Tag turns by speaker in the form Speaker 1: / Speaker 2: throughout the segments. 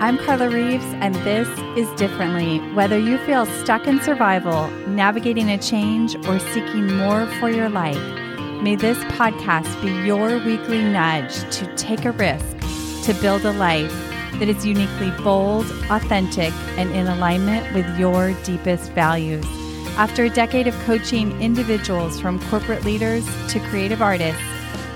Speaker 1: I'm Carla Reeves, and this is Differently. Whether you feel stuck in survival, navigating a change, or seeking more for your life, may this podcast be your weekly nudge to take a risk to build a life that is uniquely bold, authentic, and in alignment with your deepest values. After a decade of coaching individuals from corporate leaders to creative artists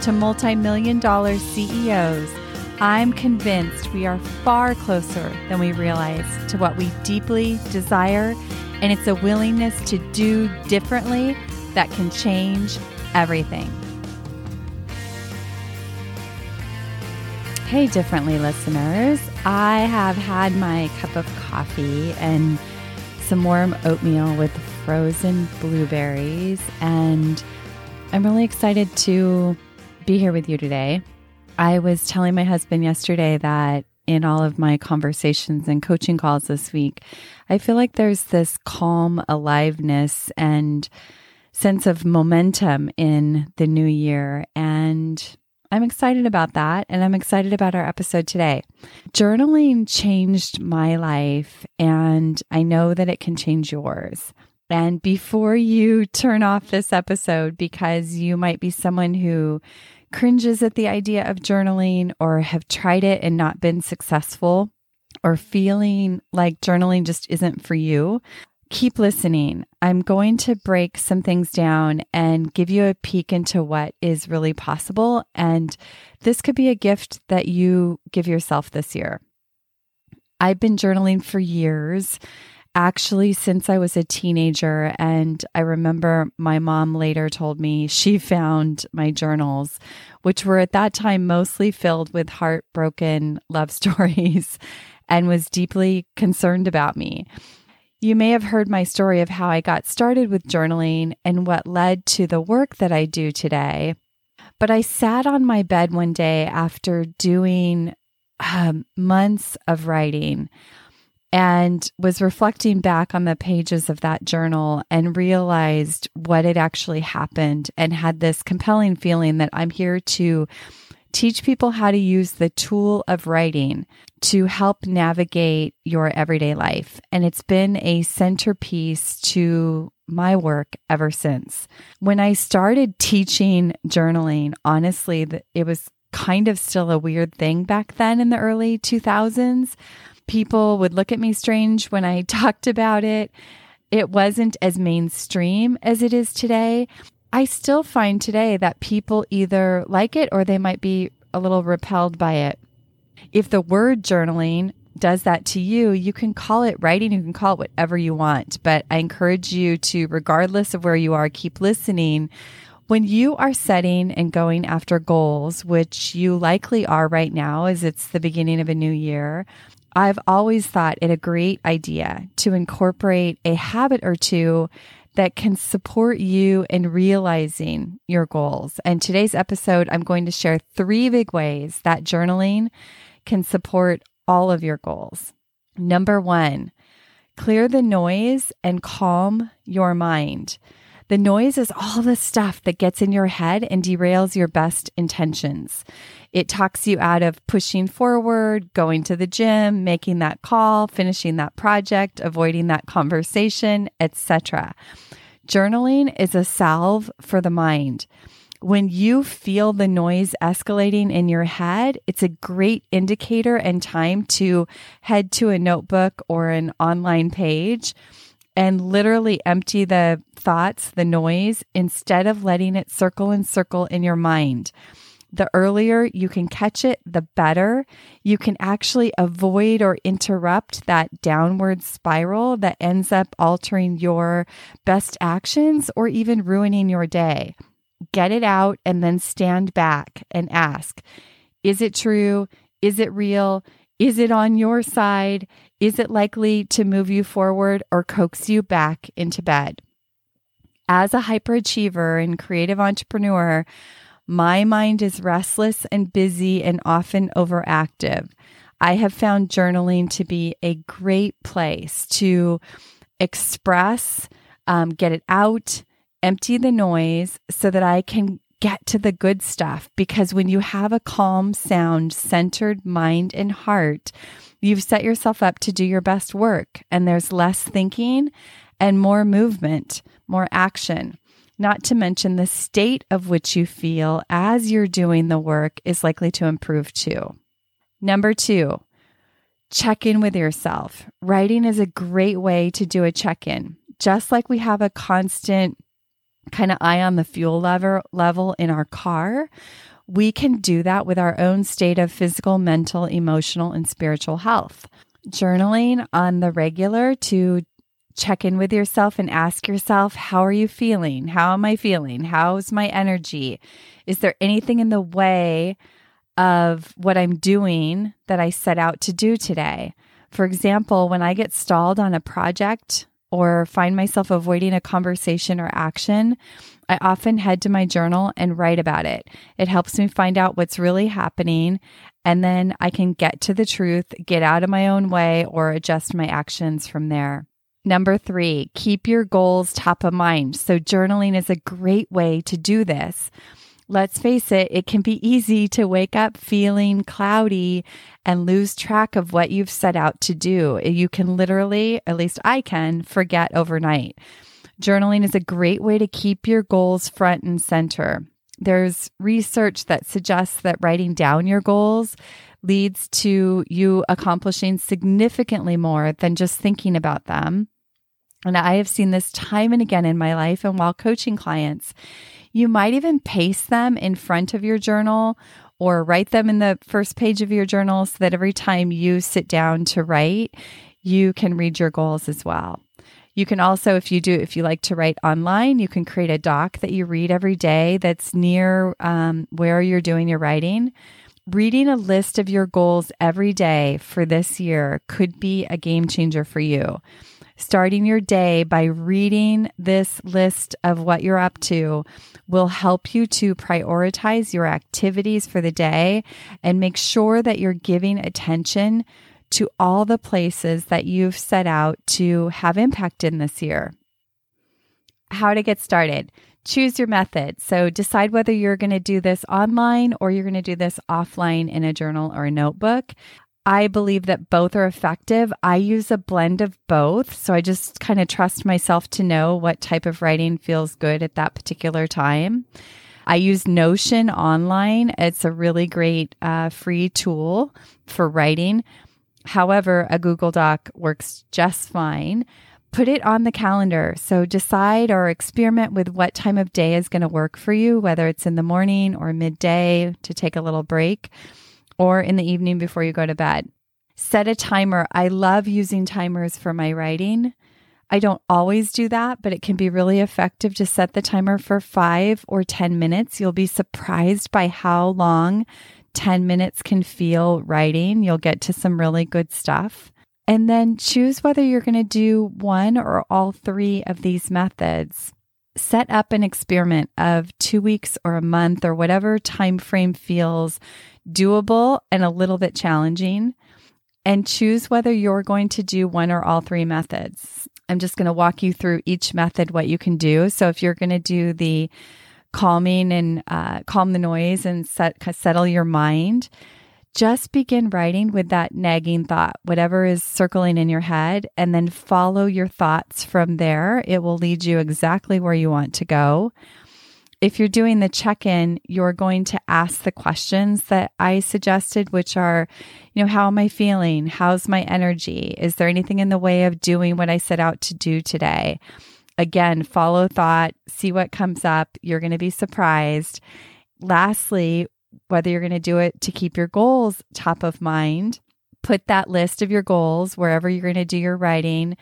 Speaker 1: to multi million dollar CEOs, I'm convinced we are far closer than we realize to what we deeply desire, and it's a willingness to do differently that can change everything. Hey, differently listeners. I have had my cup of coffee and some warm oatmeal with frozen blueberries, and I'm really excited to be here with you today. I was telling my husband yesterday that in all of my conversations and coaching calls this week, I feel like there's this calm aliveness and sense of momentum in the new year. And I'm excited about that. And I'm excited about our episode today. Journaling changed my life, and I know that it can change yours. And before you turn off this episode, because you might be someone who cringes at the idea of journaling or have tried it and not been successful or feeling like journaling just isn't for you, keep listening. I'm going to break some things down and give you a peek into what is really possible. And this could be a gift that you give yourself this year. I've been journaling for years actually since I was a teenager. And I remember my mom later told me she found my journals, which were at that time mostly filled with heartbroken love stories, and was deeply concerned about me. You may have heard my story of how I got started with journaling and what led to the work that I do today. But I sat on my bed one day after doing um, months of writing and was reflecting back on the pages of that journal and realized what had actually happened and had this compelling feeling that I'm here to teach people how to use the tool of writing to help navigate your everyday life. And it's been a centerpiece to my work ever since. When I started teaching journaling, honestly, it was kind of still a weird thing back then in the early 2000s people would look at me strange when I talked about it. It wasn't as mainstream as it is today. I still find today that people either like it or they might be a little repelled by it. If the word journaling does that to you, you can call it writing, you can call it whatever you want. But I encourage you to, regardless of where you are, keep listening. When you are setting and going after goals, which you likely are right now, as it's the beginning of a new year, I've always thought it a great idea to incorporate a habit or two that can support you in realizing your goals. And today's episode, I'm going to share three big ways that journaling can support all of your goals. Number one, clear the noise and calm your mind. The noise is all the stuff that gets in your head and derails your best intentions. It talks you out of pushing forward, going to the gym, making that call, finishing that project, avoiding that conversation, etc. Journaling is a salve for the mind. When you feel the noise escalating in your head, it's a great indicator and time to head to a notebook or an online page and literally empty the thoughts, the noise, instead of letting it circle and circle in your mind. The earlier you can catch it, the better. You can actually avoid or interrupt that downward spiral that ends up altering your best actions or even ruining your day. Get it out and then stand back and ask Is it true? Is it real? Is it on your side? Is it likely to move you forward or coax you back into bed? As a hyperachiever and creative entrepreneur, my mind is restless and busy and often overactive. I have found journaling to be a great place to express, um, get it out, empty the noise so that I can get to the good stuff because when you have a calm, sound, centered mind and heart, you've set yourself up to do your best work and there's less thinking and more movement, more action. Not to mention the state of which you feel as you're doing the work is likely to improve too. Number two, check in with yourself. Writing is a great way to do a check in. Just like we have a constant kind of eye on the fuel lever level in our car, we can do that with our own state of physical, mental, emotional, and spiritual health. Journaling on the regular to check in with yourself and ask yourself, How are you feeling? How am I feeling? How's my energy? Is there anything in the way of what I'm doing that I set out to do today? For example, when I get stalled on a project or find myself avoiding a conversation or action, I often head to my journal and write about it. It helps me find out what's really happening, and then I can get to the truth, get out of my own way, or adjust my actions from there. Number three, keep your goals top of mind. So, journaling is a great way to do this. Let's face it, it can be easy to wake up feeling cloudy and lose track of what you've set out to do. You can literally, at least I can, forget overnight. Journaling is a great way to keep your goals front and center. There's research that suggests that writing down your goals leads to you accomplishing significantly more than just thinking about them. And I have seen this time and again in my life and while coaching clients. You might even paste them in front of your journal or write them in the first page of your journal so that every time you sit down to write, you can read your goals as well. You can also, if you do, if you like to write online, you can create a doc that you read every day that's near um, where you're doing your writing. Reading a list of your goals every day for this year could be a game changer for you starting your day by reading this list of what you're up to will help you to prioritize your activities for the day and make sure that you're giving attention to all the places that you've set out to have impact in this year. How to get started. Choose your method. So decide whether you're going to do this online or you're going to do this offline in a journal or a notebook. I believe that both are effective. I use a blend of both. So I just kind of trust myself to know what type of writing feels good at that particular time. I use Notion online. It's a really great uh, free tool for writing. However, a Google Doc works just fine. Put it on the calendar. So decide or experiment with what time of day is going to work for you, whether it's in the morning or midday to take a little break or in the evening before you go to bed. Set a timer. I love using timers for my writing. I don't always do that, but it can be really effective to set the timer for five or 10 minutes. You'll be surprised by how long 10 minutes can feel writing. You'll get to some really good stuff. And then choose whether you're going to do one or all three of these methods. Set up an experiment of two weeks or a month or whatever time frame feels doable and a little bit challenging, and choose whether you're going to do one or all three methods. I'm just going to walk you through each method, what you can do. So if you're going to do the calming and uh, calm the noise and set, settle your mind, just begin writing with that nagging thought, whatever is circling in your head, and then follow your thoughts from there. It will lead you exactly where you want to go if you're doing the check in, you're going to ask the questions that I suggested, which are, you know, how am I feeling? How's my energy? Is there anything in the way of doing what I set out to do today? Again, follow thought, see what comes up. You're going to be surprised. Lastly, whether you're going to do it to keep your goals top of mind, put that list of your goals wherever you're going to do your writing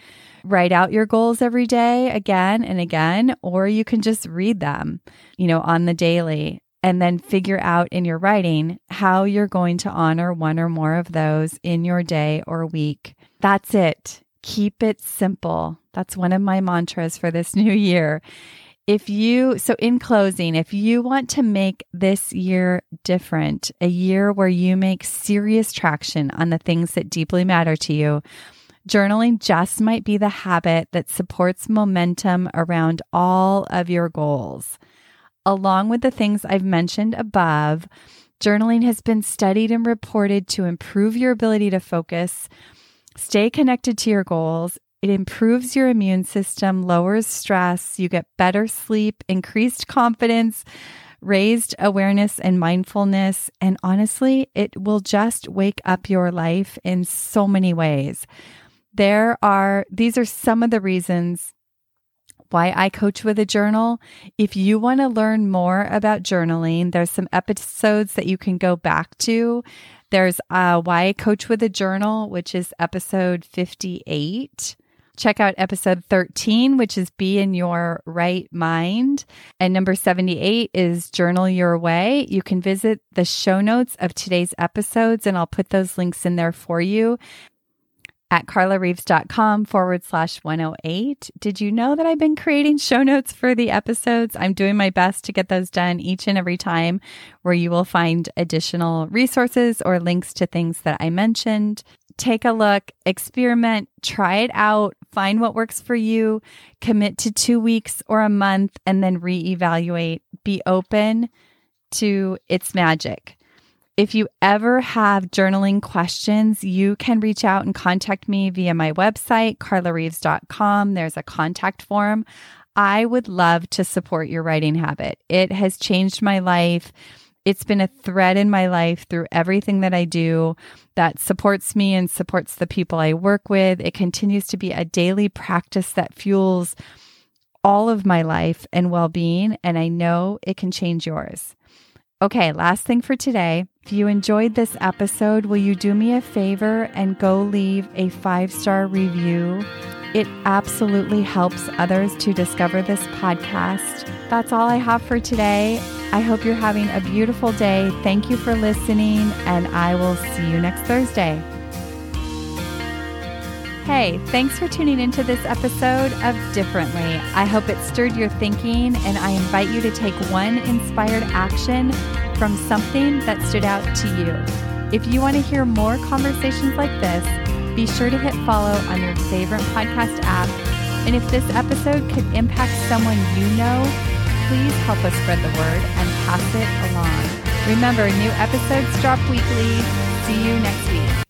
Speaker 1: write out your goals every day again and again, or you can just read them, you know, on the daily and then figure out in your writing how you're going to honor one or more of those in your day or week. That's it. Keep it simple. That's one of my mantras for this new year. If you, so in closing, if you want to make this year different, a year where you make serious traction on the things that deeply matter to you, Journaling just might be the habit that supports momentum around all of your goals. Along with the things I've mentioned above, journaling has been studied and reported to improve your ability to focus, stay connected to your goals. It improves your immune system, lowers stress, you get better sleep, increased confidence, raised awareness and mindfulness. And honestly, it will just wake up your life in so many ways. There are, these are some of the reasons why I coach with a journal. If you want to learn more about journaling, there's some episodes that you can go back to. There's uh, Why I Coach with a Journal, which is episode 58. Check out episode 13, which is Be in Your Right Mind. And number 78 is Journal Your Way. You can visit the show notes of today's episodes, and I'll put those links in there for you at carlareeves.com forward slash 108. Did you know that I've been creating show notes for the episodes? I'm doing my best to get those done each and every time, where you will find additional resources or links to things that I mentioned. Take a look, experiment, try it out, find what works for you, commit to two weeks or a month, and then reevaluate. Be open to its magic. If you ever have journaling questions, you can reach out and contact me via my website, carlareeves.com. There's a contact form. I would love to support your writing habit. It has changed my life. It's been a thread in my life through everything that I do that supports me and supports the people I work with. It continues to be a daily practice that fuels all of my life and well being, and I know it can change yours. Okay, last thing for today. If you enjoyed this episode, will you do me a favor and go leave a five star review? It absolutely helps others to discover this podcast. That's all I have for today. I hope you're having a beautiful day. Thank you for listening, and I will see you next Thursday. Hey, thanks for tuning into this episode of Differently. I hope it stirred your thinking, and I invite you to take one inspired action from something that stood out to you. If you want to hear more conversations like this, be sure to hit follow on your favorite podcast app. And if this episode could impact someone you know, please help us spread the word and pass it along. Remember, new episodes drop weekly. See you next week.